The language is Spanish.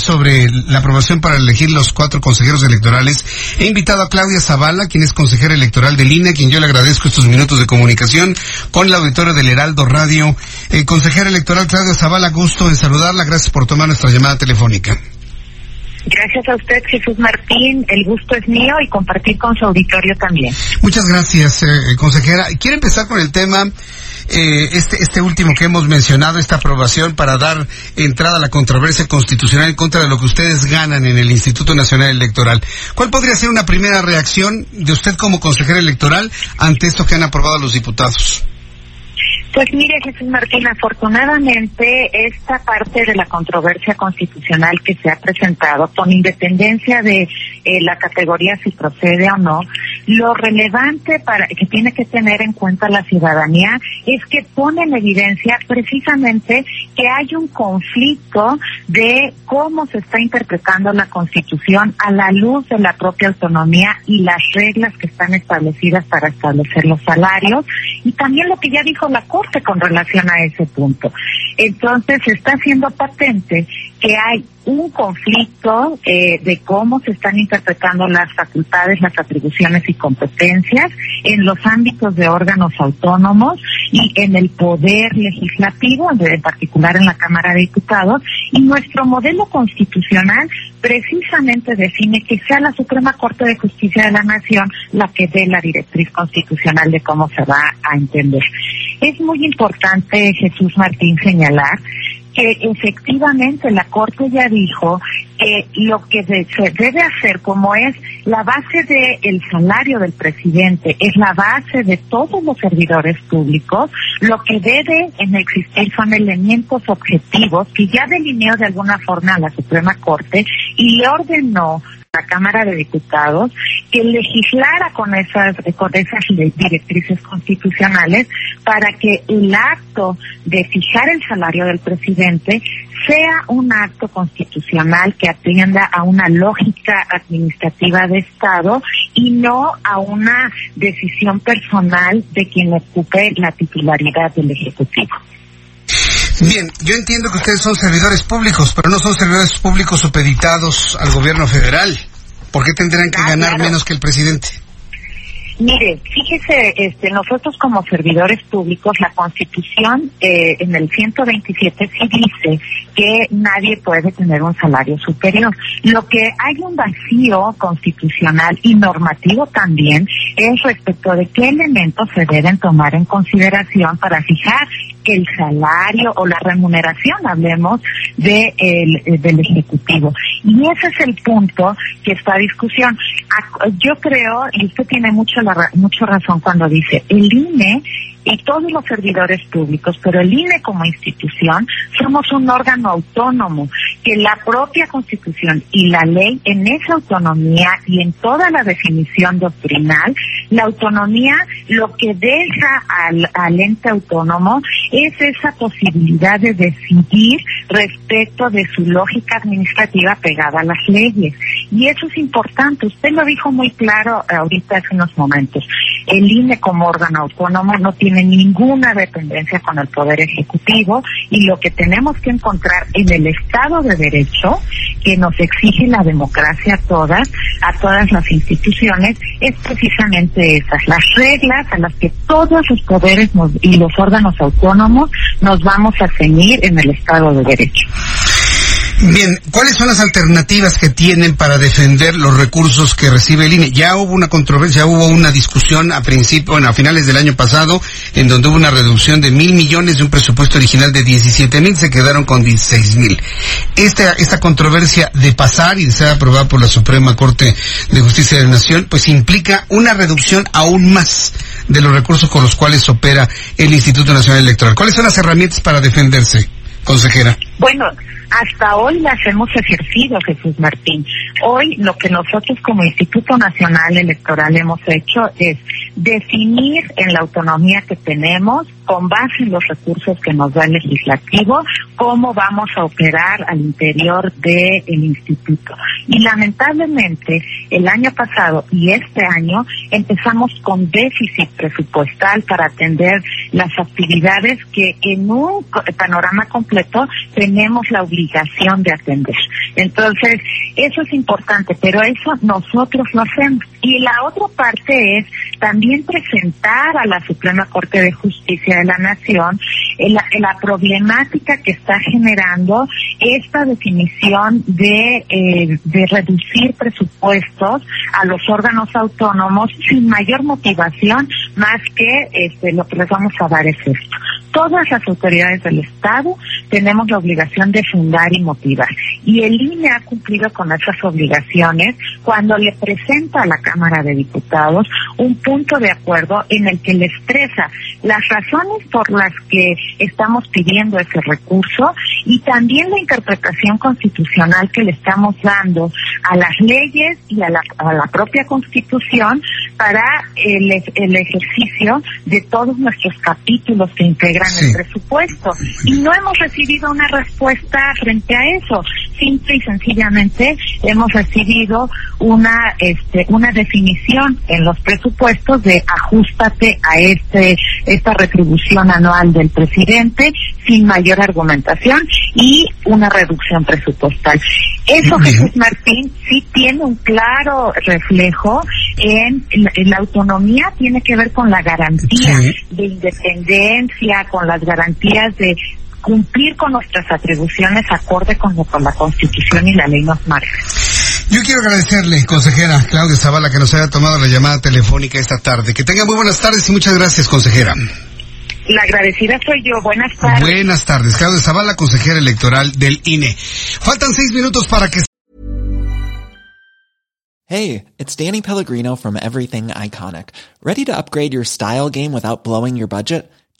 Sobre la aprobación para elegir los cuatro consejeros electorales. He invitado a Claudia Zavala, quien es consejera electoral de línea, a quien yo le agradezco estos minutos de comunicación con la auditorio del Heraldo Radio. Eh, consejera electoral Claudia Zavala, gusto en saludarla. Gracias por tomar nuestra llamada telefónica. Gracias a usted, Jesús Martín. El gusto es mío y compartir con su auditorio también. Muchas gracias, eh, consejera. Quiero empezar con el tema, eh, este, este último que hemos mencionado, esta aprobación para dar entrada a la controversia constitucional en contra de lo que ustedes ganan en el Instituto Nacional Electoral. ¿Cuál podría ser una primera reacción de usted como consejera electoral ante esto que han aprobado los diputados? Pues mire, Jesús Martín, afortunadamente esta parte de la controversia constitucional que se ha presentado, con independencia de eh, la categoría si procede o no, lo relevante para que tiene que tener en cuenta la ciudadanía es que pone en evidencia precisamente que hay un conflicto de cómo se está interpretando la Constitución a la luz de la propia autonomía y las reglas que están establecidas para establecer los salarios y también lo que ya dijo la Corte con relación a ese punto. Entonces está haciendo patente que hay un conflicto eh, de cómo se están interpretando las facultades, las atribuciones y competencias en los ámbitos de órganos autónomos y en el poder legislativo, en particular en la Cámara de Diputados, y nuestro modelo constitucional precisamente define que sea la Suprema Corte de Justicia de la Nación la que dé la directriz constitucional de cómo se va a entender. Es muy importante, Jesús Martín, señalar que efectivamente la Corte ya dijo que lo que se debe hacer, como es la base del salario del presidente, es la base de todos los servidores públicos, lo que debe en existir son elementos objetivos que ya delineó de alguna forma la Suprema Corte y le ordenó la Cámara de Diputados que legislara con esas con esas directrices constitucionales para que el acto de fijar el salario del presidente sea un acto constitucional que atienda a una lógica administrativa de Estado y no a una decisión personal de quien ocupe la titularidad del Ejecutivo. Bien, yo entiendo que ustedes son servidores públicos, pero no son servidores públicos supeditados al gobierno federal. ¿Por qué tendrán que Ah, ganar claro. menos que el presidente? Mire, fíjese, este, nosotros como servidores públicos, la Constitución eh, en el 127 sí dice que nadie puede tener un salario superior. Lo que hay un vacío constitucional y normativo también es respecto de qué elementos se deben tomar en consideración para fijar el salario o la remuneración, hablemos de el- del Ejecutivo. Y ese es el punto que está a discusión. Yo creo, y usted tiene mucho, la, mucho razón cuando dice, el INE y todos los servidores públicos, pero el INE como institución, somos un órgano autónomo, que la propia Constitución y la ley en esa autonomía y en toda la definición doctrinal, la autonomía lo que deja al, al ente autónomo es esa posibilidad de decidir respecto de su lógica administrativa pegada a las leyes. Y eso es importante. Usted lo dijo muy claro ahorita hace unos momentos. El INE como órgano autónomo no tiene ninguna dependencia con el Poder Ejecutivo y lo que tenemos que encontrar en el Estado de Derecho que nos exige la democracia a todas, a todas las instituciones, es precisamente esas, las reglas a las que todos los poderes y los órganos autónomos nos vamos a ceñir en el Estado de Derecho. Bien, ¿cuáles son las alternativas que tienen para defender los recursos que recibe el INE? Ya hubo una controversia, hubo una discusión a principio, bueno, a finales del año pasado, en donde hubo una reducción de mil millones de un presupuesto original de 17 mil, se quedaron con 16 mil. Esta, esta controversia de pasar y de ser aprobada por la Suprema Corte de Justicia de la Nación, pues implica una reducción aún más de los recursos con los cuales opera el Instituto Nacional Electoral. ¿Cuáles son las herramientas para defenderse, consejera? Bueno, hasta hoy las hemos ejercido, Jesús Martín. Hoy lo que nosotros como Instituto Nacional Electoral hemos hecho es definir en la autonomía que tenemos, con base en los recursos que nos da el legislativo, cómo vamos a operar al interior del instituto. Y lamentablemente, el año pasado y este año empezamos con déficit presupuestal para atender las actividades que en un panorama completo tenemos la obligación de atender. Entonces, eso es importante, pero eso nosotros lo hacemos. Y la otra parte es también presentar a la Suprema Corte de Justicia de la Nación la, la problemática que está generando esta definición de, eh, de reducir presupuestos a los órganos autónomos sin mayor motivación más que este, lo que les vamos a dar es esto. Todas las autoridades del Estado tenemos la obligación de fundar y motivar. Y el INE ha cumplido con esas obligaciones cuando le presenta a la Cámara de Diputados un punto de acuerdo en el que le expresa las razones por las que estamos pidiendo ese recurso y también la interpretación constitucional que le estamos dando a las leyes y a la, a la propia Constitución para el, el ejercicio de todos nuestros capítulos que integran el presupuesto. Y no hemos recibido una respuesta frente a eso. Simple y sencillamente hemos recibido una, este, una definición en los presupuestos de ajustate a este, esta retribución anual del presidente sin mayor argumentación y una reducción presupuestal. Eso, Jesús Martín, sí tiene un claro reflejo en, la autonomía, tiene que ver con la garantía de independencia, con las garantías de cumplir con nuestras atribuciones acorde con lo que la Constitución y la ley nos marcan. Yo quiero agradecerle, consejera Claudia Zavala, que nos haya tomado la llamada telefónica esta tarde. Que tenga muy buenas tardes y muchas gracias, consejera. La agradecida soy yo. Buenas tardes. Buenas tardes. Claudia Zavala, consejera electoral del INE. Faltan seis minutos para que... Hey, it's Danny Pellegrino from Everything Iconic. ¿Ready to upgrade your style game without blowing your budget?